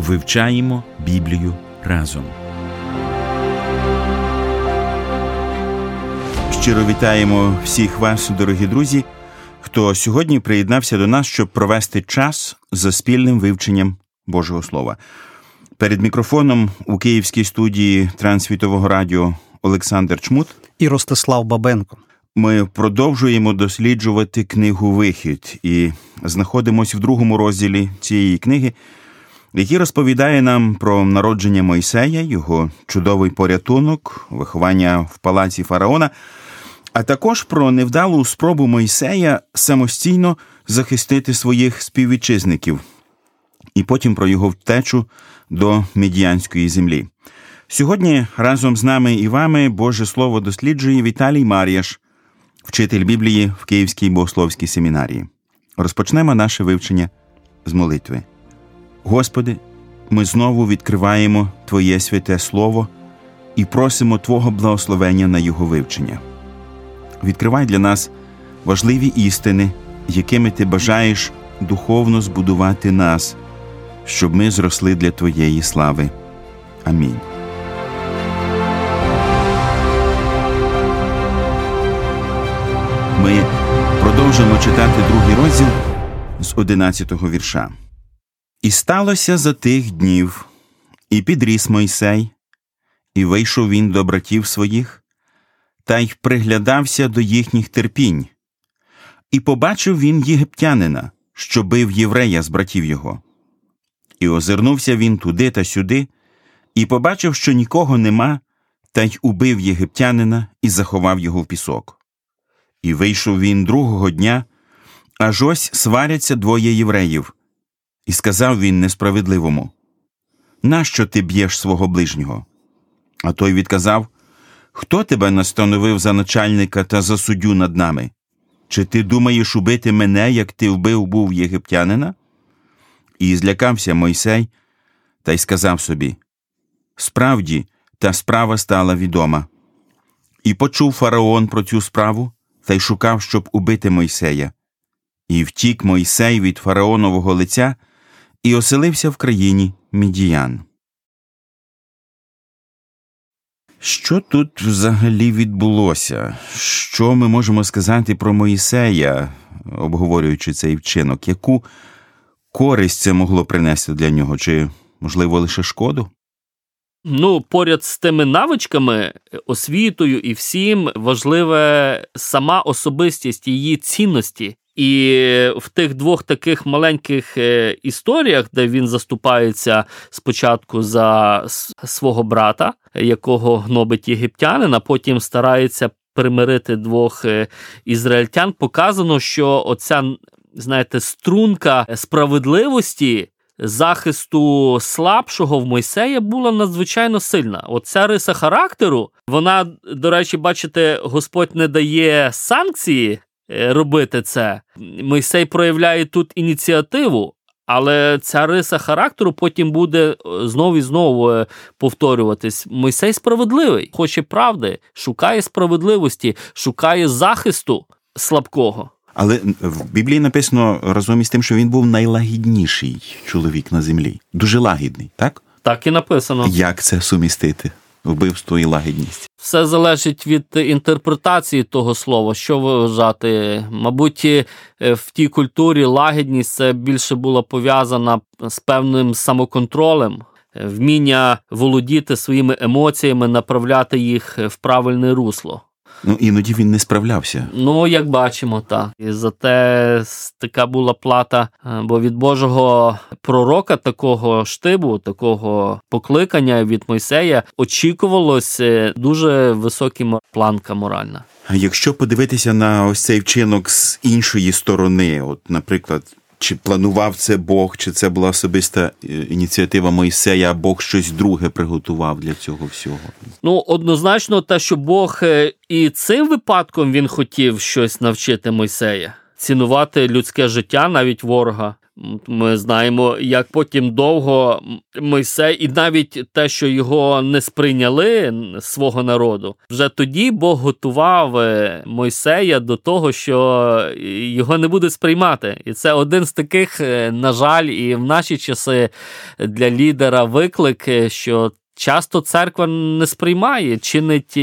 Вивчаємо Біблію разом. Щиро вітаємо всіх вас, дорогі друзі, хто сьогодні приєднався до нас, щоб провести час за спільним вивченням Божого Слова. Перед мікрофоном у київській студії Трансвітового радіо Олександр Чмут і Ростислав Бабенко. Ми продовжуємо досліджувати книгу Вихід і знаходимося в другому розділі цієї книги, який розповідає нам про народження Мойсея, його чудовий порятунок, виховання в палаці фараона, а також про невдалу спробу Мойсея самостійно захистити своїх співвітчизників, і потім про його втечу до медіанської землі. Сьогодні разом з нами і вами Боже Слово досліджує Віталій Мар'яш, вчитель Біблії в Київській богословській семінарії. Розпочнемо наше вивчення з молитви. Господи, ми знову відкриваємо Твоє святе Слово і просимо Твого благословення на його вивчення. Відкривай для нас важливі істини, якими ти бажаєш духовно збудувати нас, щоб ми зросли для Твоєї слави. Амінь. Ми продовжимо читати другий розділ з одинадцятого вірша. І сталося за тих днів, і підріс Мойсей, і вийшов він до братів своїх, та й приглядався до їхніх терпінь, і побачив він єгиптянина, що бив єврея з братів його. І озирнувся він туди та сюди, і побачив, що нікого нема, та й убив єгиптянина і заховав його в пісок. І вийшов він другого дня, аж ось сваряться двоє євреїв. І сказав він несправедливому: Нащо ти б'єш свого ближнього? А той відказав: Хто тебе настановив за начальника та за суддю над нами? Чи ти думаєш убити мене, як ти вбив був єгиптянина? І злякався Мойсей та й сказав собі: Справді, та справа стала відома. І почув фараон про цю справу та й шукав, щоб убити Мойсея. І втік Мойсей від фараонового лиця і оселився в країні Мідіян. Що тут взагалі відбулося? Що ми можемо сказати про Моїсея, обговорюючи цей вчинок? Яку користь це могло принести для нього? Чи, можливо, лише шкоду? Ну, поряд з тими навичками, освітою і всім важливе сама особистість її цінності. І в тих двох таких маленьких е, історіях, де він заступається спочатку за свого брата, якого гнобить єгиптянин, а потім старається примирити двох е, ізраїльтян, показано, що оця, знаєте, струнка справедливості. Захисту слабшого в Мойсея була надзвичайно сильна. Оця риса характеру, вона, до речі, бачите, Господь не дає санкції робити це. Мойсей проявляє тут ініціативу, але ця риса характеру потім буде е, знову і знову е, повторюватись. Мойсей справедливий, хоче правди, шукає справедливості, шукає захисту слабкого. Але в Біблії написано разом із тим, що він був найлагідніший чоловік на землі. Дуже лагідний, так? Так і написано. Як це сумістити? Вбивство і лагідність. Все залежить від інтерпретації того слова, що вважати. Мабуть, е, в тій культурі лагідність це більше була пов'язана з певним самоконтролем, вміння володіти своїми емоціями, направляти їх в правильне русло. Ну, іноді він не справлявся. Ну, як бачимо, так. І зате така була плата, е, бо від Божого пророка такого штибу, такого покликання від Мойсея очікувалося дуже висока планка моральна. Якщо подивитися на ось цей вчинок з іншої сторони, от, наприклад, чи планував це Бог, чи це була особиста е, ініціатива Мойсея, а Бог щось друге приготував для цього всього? Ну, однозначно, те, що Бог е, і цим випадком він хотів щось навчити Мойсея, цінувати людське життя, навіть ворога. Ми знаємо, як потім довго Мойсей, і навіть те, що його не сприйняли свого народу, вже тоді Бог готував е, Мойсея до того, що його не будуть сприймати. І це один з таких, е, на жаль, і в наші часи для лідера виклик, е, що часто церква не сприймає, чинить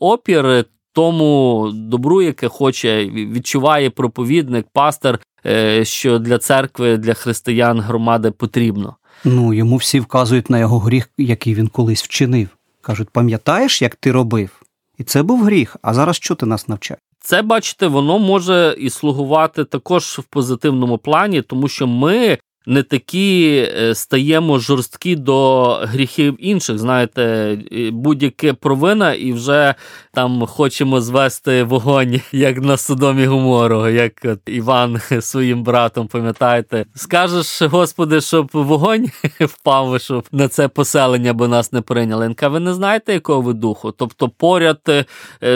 опір. Тому добру, яке хоче, відчуває проповідник, пастор, Е, що для церкви, для християн громади потрібно. Ну йому всі вказують на його гріх, який він колись вчинив. Кажуть, пам'ятаєш, як ти робив? І це був гріх. А зараз що ти нас навчаєш? Це, бачите, воно може і слугувати також в позитивному плані, тому що ми не такі е, стаємо жорсткі до гріхів інших. Знаєте, будь-яке провина, і вже там хочемо звести вогонь, як на Содомі Гумору, як от Іван своїм братом, пам'ятаєте, скажеш, Господи, щоб вогонь впав, щоб на це поселення бо нас не прийняли. Він каже, ви не знаєте, якого ви духу? Тобто, поряд е,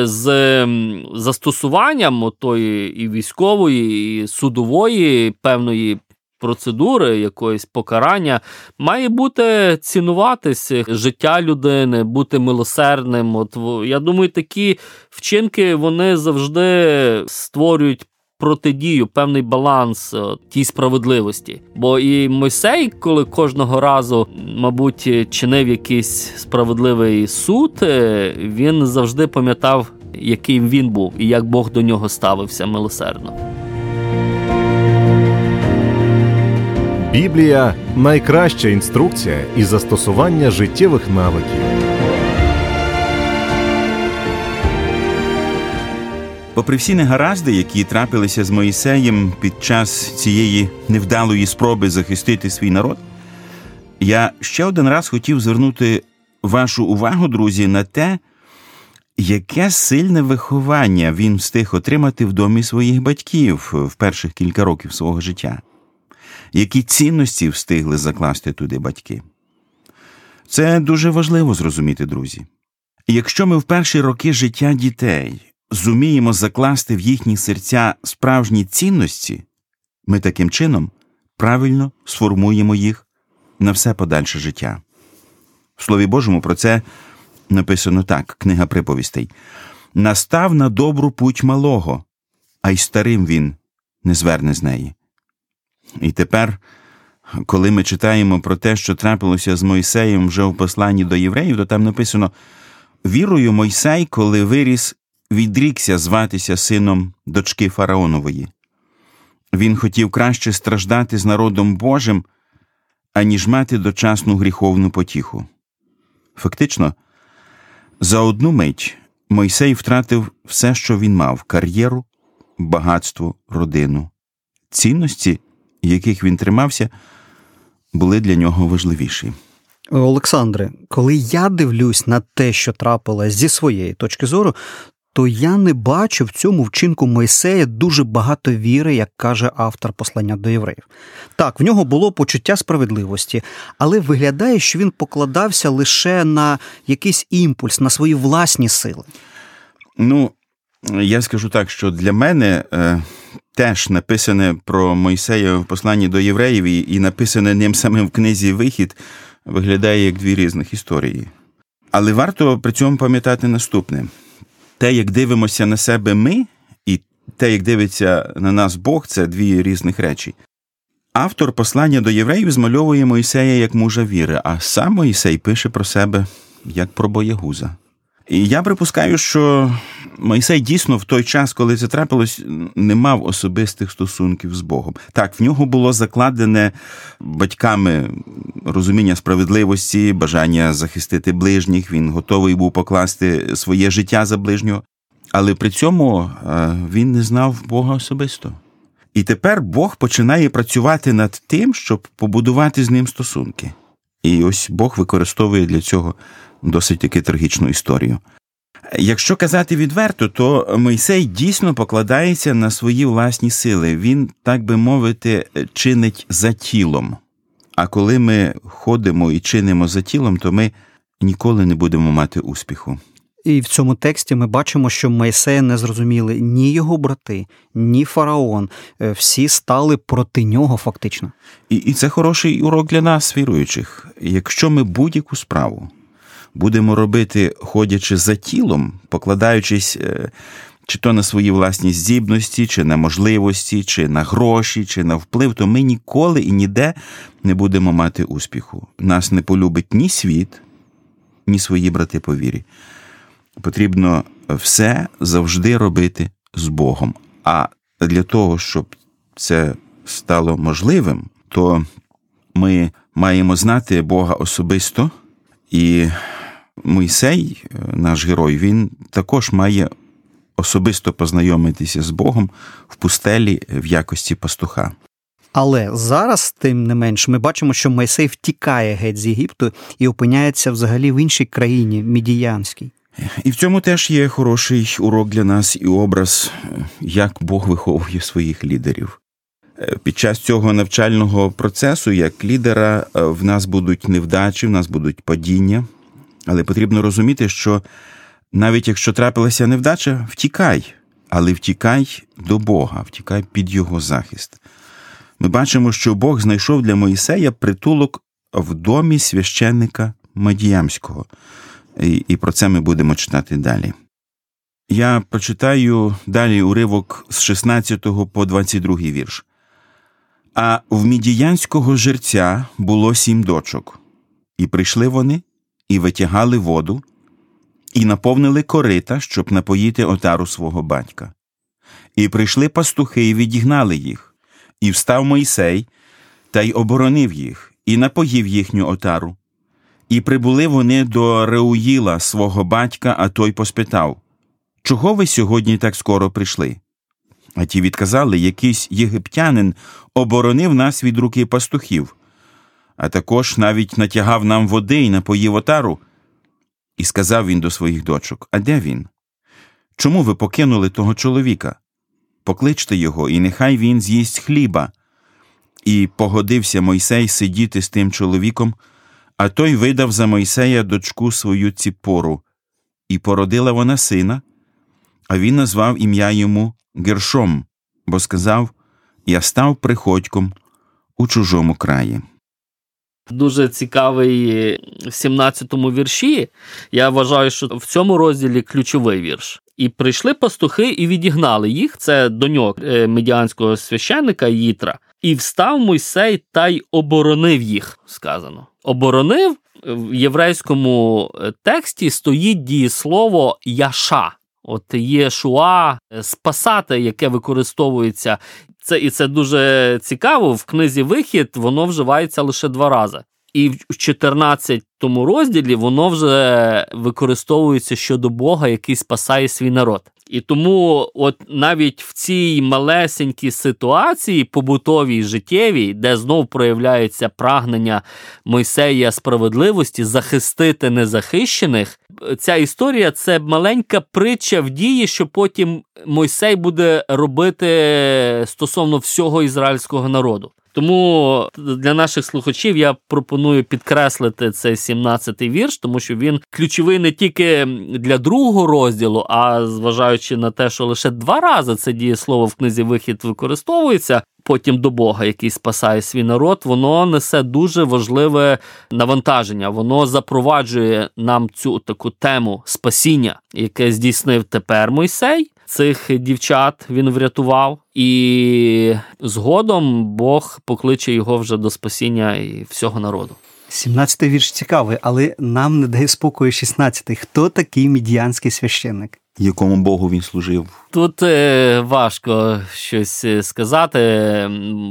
з застосуванням тої і військової, і судової певної процедури, якоїсь покарання, має бути цінуватися життя людини, бути милосердним. От я думаю, такі вчинки вони завжди створюють. Протидію, певний баланс тій справедливості. Бо і Мойсей, коли кожного разу, мабуть, чинив якийсь справедливий суд, е, він завжди пам'ятав, яким він був і як Бог до нього ставився милосердно. Біблія найкраща інструкція і застосування життєвих навиків. Попри всі негаразди, які трапилися з Моїсеєм під час цієї невдалої спроби захистити свій народ, я ще один раз хотів звернути вашу увагу, друзі, на те, яке сильне виховання він встиг отримати в домі своїх батьків в перших кілька років свого життя які цінності встигли закласти туди батьки. Це дуже важливо зрозуміти, друзі. Якщо ми в перші роки життя дітей зуміємо закласти в їхні серця справжні цінності, ми таким чином правильно сформуємо їх на все подальше життя. В Слові Божому про це написано так: Книга приповістей настав на добру путь малого, а й старим він не зверне з неї. І тепер, коли ми читаємо про те, що трапилося з Мойсеєм вже в посланні до євреїв, то там написано: вірою Мойсей, коли виріс, відрікся зватися сином дочки Фараонової. Він хотів краще страждати з народом Божим, аніж мати дочасну гріховну потіху. Фактично, за одну мить Мойсей втратив все, що він мав кар'єру, багатство, родину, цінності яких він тримався, були для нього важливіші. Олександре, коли я дивлюсь на те, що трапилось зі своєї точки зору, то я не бачу в цьому вчинку Мойсея дуже багато віри, як каже автор послання до євреїв. Так, в нього було почуття справедливості, але виглядає, що він покладався лише на якийсь імпульс, на свої власні сили. Ну, я скажу так, що для мене е, теж написане про Мойсея в посланні до євреїв і написане ним самим в книзі Вихід виглядає як дві різних історії. Але варто при цьому пам'ятати наступне: те, як дивимося на себе ми, і те, як дивиться на нас Бог, це дві різних речі. Автор послання до євреїв змальовує Мойсея як мужа віри, а сам Мойсей пише про себе як про боягуза. І я припускаю, що Мойсей дійсно в той час, коли це трапилось, не мав особистих стосунків з Богом. Так, в нього було закладене батьками розуміння справедливості, бажання захистити ближніх. Він готовий був покласти своє життя за ближнього, але при цьому е, він не знав Бога особисто. І тепер Бог починає працювати над тим, щоб побудувати з ним стосунки. І ось Бог використовує для цього досить таки трагічну історію. Якщо казати відверто, то Мойсей дійсно покладається на свої власні сили. Він, так би мовити, чинить за тілом. А коли ми ходимо і чинимо за тілом, то ми ніколи не будемо мати успіху. І в цьому тексті ми бачимо, що Мойсея не зрозуміли ні його брати, ні фараон. Е, всі стали проти нього, фактично. І, і це хороший урок для нас, віруючих. Якщо ми будь-яку справу будемо робити, ходячи за тілом, покладаючись е, чи то на свої власні здібності, чи на можливості, чи на гроші, чи на вплив, то ми ніколи і ніде не будемо мати успіху. Нас не полюбить ні світ, ні свої брати по вірі. Потрібно все завжди робити з Богом. А для того, щоб це стало можливим, то ми маємо знати Бога особисто, і Мойсей, наш герой, він також має особисто познайомитися з Богом в пустелі в якості пастуха. Але зараз, тим не менш, ми бачимо, що Мойсей втікає геть з Єгипту і опиняється взагалі в іншій країні, Мідіянській. І в цьому теж є хороший урок для нас і образ, як Бог виховує своїх лідерів. Під час цього навчального процесу, як лідера, в нас будуть невдачі, в нас будуть падіння, але потрібно розуміти, що навіть якщо трапилася невдача, втікай, але втікай до Бога, втікай під Його захист. Ми бачимо, що Бог знайшов для Моїсея притулок в домі священника Мадіямського, і, і про це ми будемо читати далі. Я прочитаю далі уривок з 16 по 22 вірш. А в мідіянського жерця було сім дочок, і прийшли вони, і витягали воду, і наповнили корита, щоб напоїти отару свого батька. І прийшли пастухи і відігнали їх, і встав Мойсей, та й оборонив їх, і напоїв їхню отару. І прибули вони до Реуїла, свого батька, а той поспитав Чого ви сьогодні так скоро прийшли? А ті відказали, якийсь єгиптянин оборонив нас від руки пастухів, а також навіть натягав нам води і напоїв отару. І сказав він до своїх дочок: А де він? Чому ви покинули того чоловіка? Покличте його, і нехай він з'їсть хліба. І погодився Мойсей сидіти з тим чоловіком, а той видав за Мойсея дочку свою ціпору, і породила вона сина, а він назвав ім'я йому Гершом, бо сказав: Я став приходьком у чужому краї. Дуже цікавий в 17-му вірші. Я вважаю, що в цьому розділі ключовий вірш. І прийшли пастухи і відігнали їх. Це доньок е, медіанського священника Їтра. І встав Мойсей та й оборонив їх. Сказано. Оборонив в єврейському е, тексті стоїть дієслово Яша. От є шуа, е, спасати, яке використовується. Це і це дуже цікаво. В книзі Вихід воно вживається лише два рази. І в 14 розділі воно вже використовується щодо Бога, який спасає свій народ. І тому, от навіть в цій малесенькій ситуації, побутовій життєвій, де знов проявляється прагнення Мойсея справедливості захистити незахищених, ця історія це маленька притча в дії, що потім Мойсей буде робити стосовно всього ізраїльського народу. Тому для наших слухачів я пропоную підкреслити цей 17-й вірш, тому що він ключовий не тільки для другого розділу, а зважаючи на те, що лише два рази це дієслово в книзі вихід використовується. Потім до Бога, який спасає свій народ, воно несе дуже важливе навантаження. Воно запроваджує нам цю таку тему спасіння, яке здійснив тепер Мойсей цих дівчат він врятував, і згодом Бог покличе його вже до спасіння і всього народу. 17-й вірш цікавий, але нам не дає спокою 16-й. Хто такий мідіанський священник? Якому Богу він служив? Тут е, важко щось е, сказати,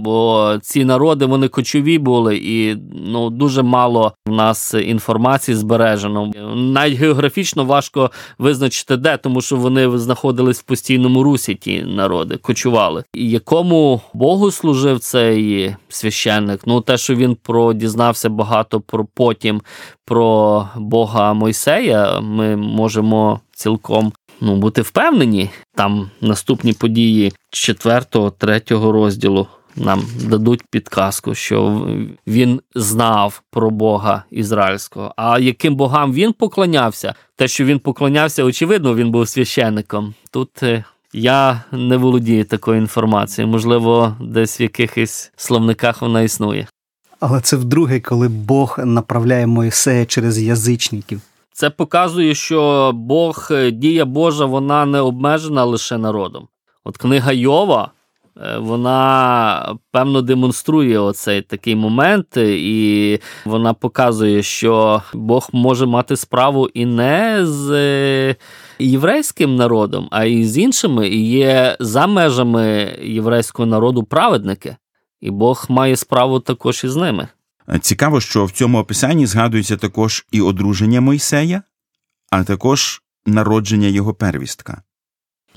бо ці народи вони кочові були, і ну дуже мало в нас інформації збережено. Навіть географічно важко визначити, де, тому що вони знаходились в постійному русі. Ті народи кочували. І якому Богу служив цей священник? Ну те, що він про дізнався багато про потім про Бога Мойсея, ми можемо цілком ну, бути впевнені. Там наступні події 4-3 розділу нам дадуть підказку, що він знав про Бога ізраїльського. А яким богам він поклонявся? Те, що він поклонявся, очевидно, він був священником. Тут е, я не володію такою інформацією. Можливо, десь в якихось словниках вона існує. Але це вдруге, коли Бог направляє Моїсея через язичників. Це показує, що Бог, е, дія Божа, вона не обмежена лише народом. От книга Йова Е, вона певно демонструє оцей такий момент, і вона показує, що Бог може мати справу і не з е, єврейським народом, а й з іншими. І є за межами єврейського народу праведники, і Бог має справу також із ними. Цікаво, що в цьому описанні згадується також і одруження Мойсея, а також народження його первістка.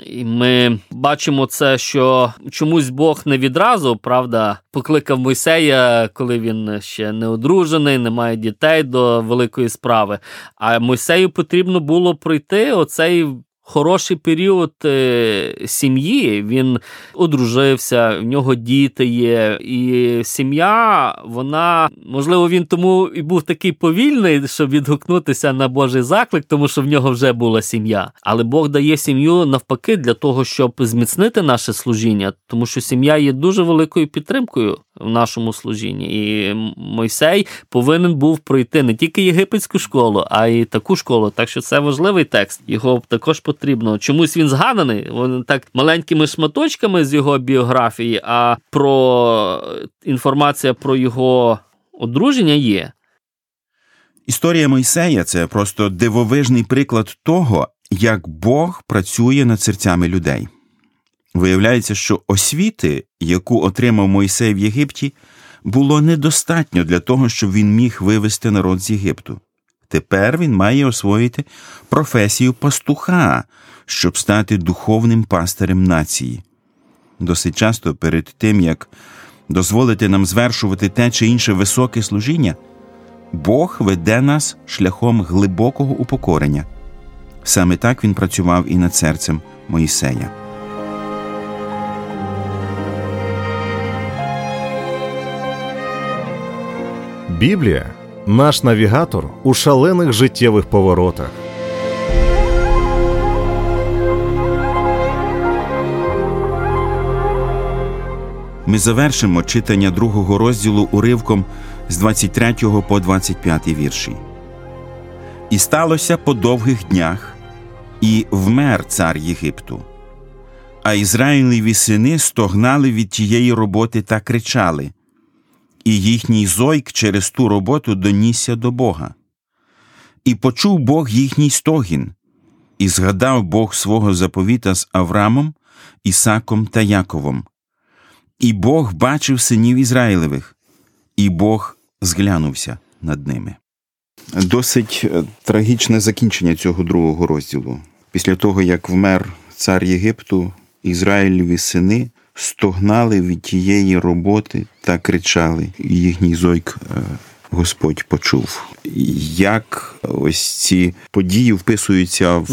І ми бачимо це, що чомусь Бог не відразу правда покликав Мойсея, коли він ще не одружений, не має дітей до великої справи. А Мойсею потрібно було пройти оцей хороший період е, сім'ї. Він одружився, в нього діти є, і сім'я, вона можливо, він тому і був такий повільний, щоб відгукнутися на Божий заклик, тому що в нього вже була сім'я. Але Бог дає сім'ю навпаки для того, щоб зміцнити наше служіння, тому що сім'я є дуже великою підтримкою в нашому служінні. І Мойсей повинен був пройти не тільки єгипетську школу, а й таку школу. Так що це важливий текст. Його також потрібно. Чомусь він згаданий. Він так маленькими шматочками з його біографії, а про інформація про його одруження є. Історія Мойсея це просто дивовижний приклад того, як Бог працює над серцями людей. Виявляється, що освіти, яку отримав Мойсей в Єгипті, було недостатньо для того, щоб він міг вивести народ з Єгипту. Тепер він має освоїти професію пастуха, щоб стати духовним пастирем нації. Досить часто перед тим, як дозволити нам звершувати те чи інше високе служіння, Бог веде нас шляхом глибокого упокорення. Саме так він працював і над серцем Моїсея. Біблія наш навігатор у шалених життєвих поворотах. Ми завершимо читання другого розділу уривком з 23 по 25 вірші. І сталося по довгих днях, і вмер цар Єгипту. А Ізраїлеві сини стогнали від тієї роботи та кричали і їхній зойк через ту роботу донісся до Бога. І почув Бог їхній стогін, і згадав Бог свого заповіта з Аврамом, Ісаком та Яковом. І Бог бачив синів Ізраїлевих, і Бог зглянувся над ними. Досить е, трагічне закінчення цього другого розділу. Після того, як вмер цар Єгипту, Ізраїлеві сини стогнали від тієї роботи та кричали. Їхній зойк е, Господь почув. Як ось ці події вписуються в,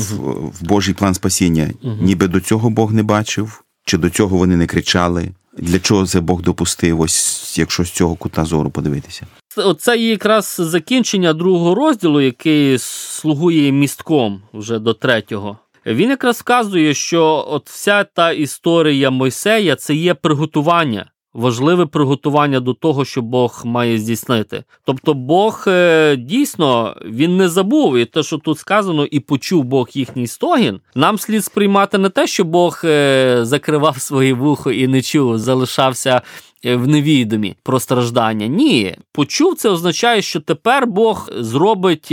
в Божий план спасіння? Ніби до цього Бог не бачив, чи до цього вони не кричали? Для чого це Бог допустив? Ось якщо з цього кута зору подивитися? Оце є якраз закінчення другого розділу, який слугує містком вже до третього. Він якраз вказує, що от вся та історія Мойсея це є приготування. Важливе приготування до того, що Бог має здійснити. Тобто Бог е, дійсно він не забув, і те, що тут сказано, і почув Бог їхній стогін. Нам слід сприймати не те, що Бог е, закривав своє вухо і не чув, залишався е, в невідомі про страждання. Ні, почув це означає, що тепер Бог зробить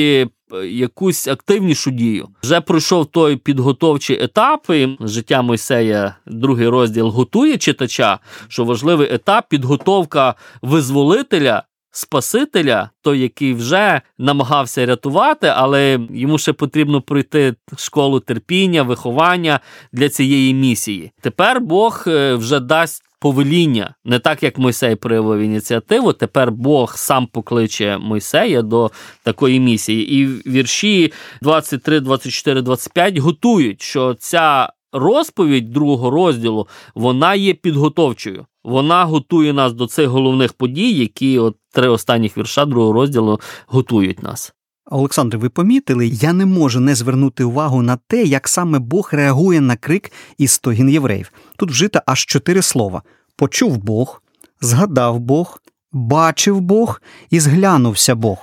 якусь активнішу дію. Вже пройшов той підготовчий етап, і життя Мойсея, другий розділ готує читача, що важливий етап підготовка визволителя. Спасителя, той, який вже намагався рятувати, але йому ще потрібно пройти школу терпіння, виховання для цієї місії. Тепер Бог е, вже дасть повеління, не так як Мойсей проявив ініціативу. Тепер Бог сам покличе Мойсея до такої місії. І вірші 23, 24, 25 готують, що ця розповідь другого розділу вона є підготовчою. Вона готує нас до цих головних подій, які от три останніх вірша другого розділу готують нас. Олександр, ви помітили, я не можу не звернути увагу на те, як саме Бог реагує на крик із стогін євреїв. Тут вжито аж чотири слова: почув Бог, згадав Бог, бачив Бог і зглянувся Бог.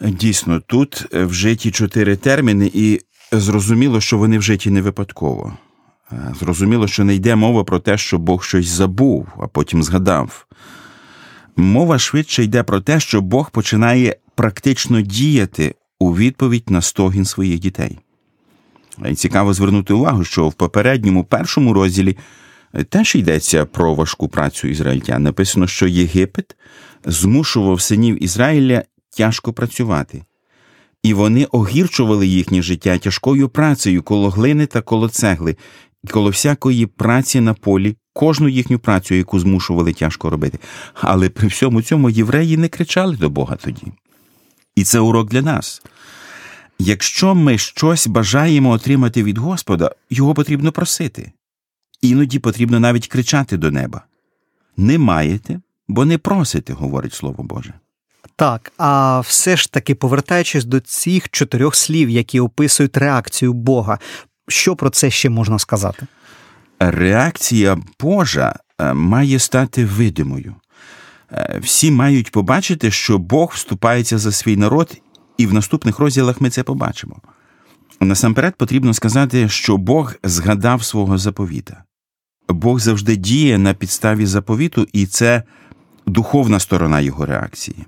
Дійсно, тут вжиті чотири терміни, і зрозуміло, що вони вжиті не випадково. Зрозуміло, що не йде мова про те, що Бог щось забув, а потім згадав. Мова швидше йде про те, що Бог починає практично діяти у відповідь на стогін своїх дітей. Цікаво звернути увагу, що в попередньому першому розділі теж йдеться про важку працю ізраїльтян. Написано, що Єгипет змушував синів Ізраїля тяжко працювати, і вони огірчували їхнє життя тяжкою працею коло глини та коло цегли, і коло всякої праці на полі, кожну їхню працю, яку змушували тяжко робити. Але при всьому цьому євреї не кричали до Бога тоді. І це урок для нас. Якщо ми щось бажаємо отримати від Господа, його потрібно просити. Іноді потрібно навіть кричати до неба. Не маєте, бо не просите, говорить Слово Боже. Так, а все ж таки, повертаючись до цих чотирьох слів, які описують реакцію Бога, що про це ще можна сказати? Реакція Божа е, має стати видимою. Е, всі мають побачити, що Бог вступається за свій народ, і в наступних розділах ми це побачимо. Насамперед потрібно сказати, що Бог згадав свого заповіта. Бог завжди діє на підставі заповіту, і це духовна сторона його реакції.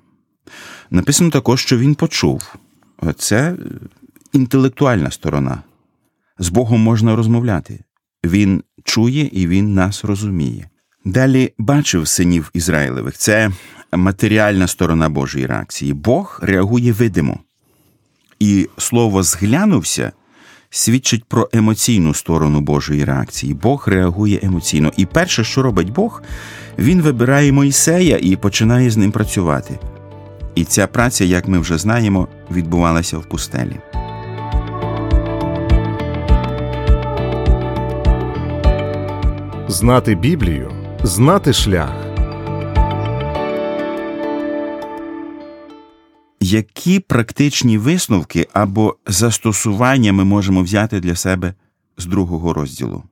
Написано також, що він почув це інтелектуальна сторона. З Богом можна розмовляти. Він чує і він нас розуміє. Далі бачив синів Ізраїлевих. Це матеріальна сторона Божої реакції. Бог реагує видимо. І слово зглянувся свідчить про емоційну сторону Божої реакції. Бог реагує емоційно. І перше, що робить Бог, він вибирає Мойсея і починає з ним працювати. І ця праця, як ми вже знаємо, відбувалася в пустелі. Знати Біблію, знати шлях. Які практичні висновки або застосування ми можемо взяти для себе з другого розділу?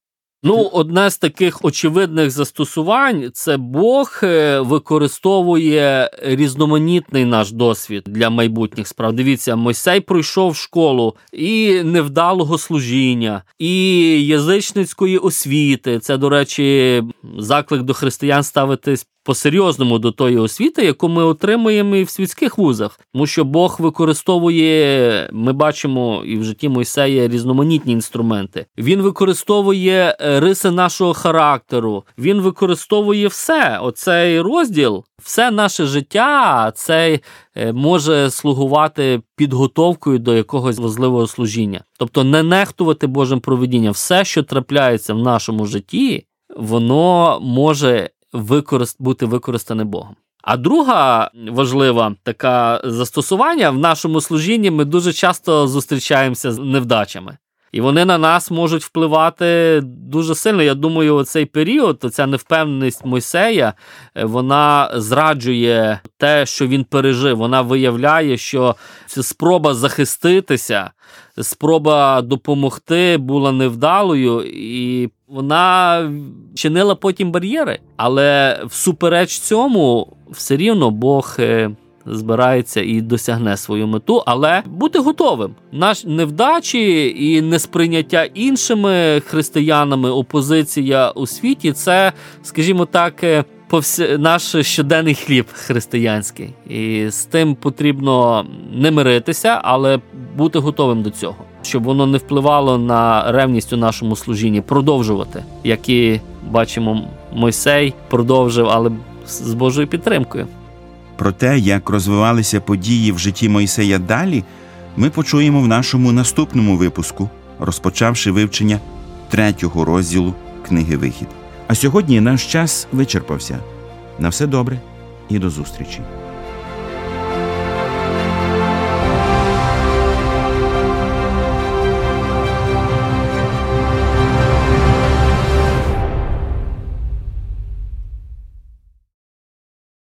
Ну, одне з таких очевидних застосувань це Бог е, використовує різноманітний наш досвід для майбутніх справ. Дивіться, Мойсей пройшов школу і невдалого служіння, і язичницької освіти. Це, до речі, заклик до християн ставитись по-серйозному до тої освіти, яку ми отримуємо і в світських вузах, тому що Бог використовує, ми бачимо і в житті Мойсея різноманітні інструменти. Він використовує е, риси нашого характеру, він використовує все. Оцей розділ, все наше життя, це може слугувати підготовкою до якогось важливого служіння, тобто не нехтувати Божим проведінням. Все, що трапляється в нашому житті, воно може використ... бути використане Богом. А друга важлива така застосування в нашому служінні ми дуже часто зустрічаємося з невдачами. І вони на нас можуть впливати дуже сильно. Я думаю, цей період, ця невпевненість Мойсея, вона зраджує те, що він пережив. Вона виявляє, що ця спроба захиститися, спроба допомогти була невдалою, і вона чинила потім бар'єри. Але всупереч цьому, все рівно Бог е, збирається і досягне свою мету, але бути готовим. Наш невдачі і несприйняття іншими християнами, опозиція у світі це, скажімо так, е, повс... наш щоденний хліб християнський. І з тим потрібно не миритися, але бути готовим до цього, щоб воно не впливало на ревність у нашому служінні, продовжувати, як і бачимо, Мойсей продовжив, але з Божою підтримкою. Про те, як розвивалися події в житті Мойсея далі, ми почуємо в нашому наступному випуску, розпочавши вивчення третього розділу книги Вихід. А сьогодні наш час вичерпався. На все добре і до зустрічі.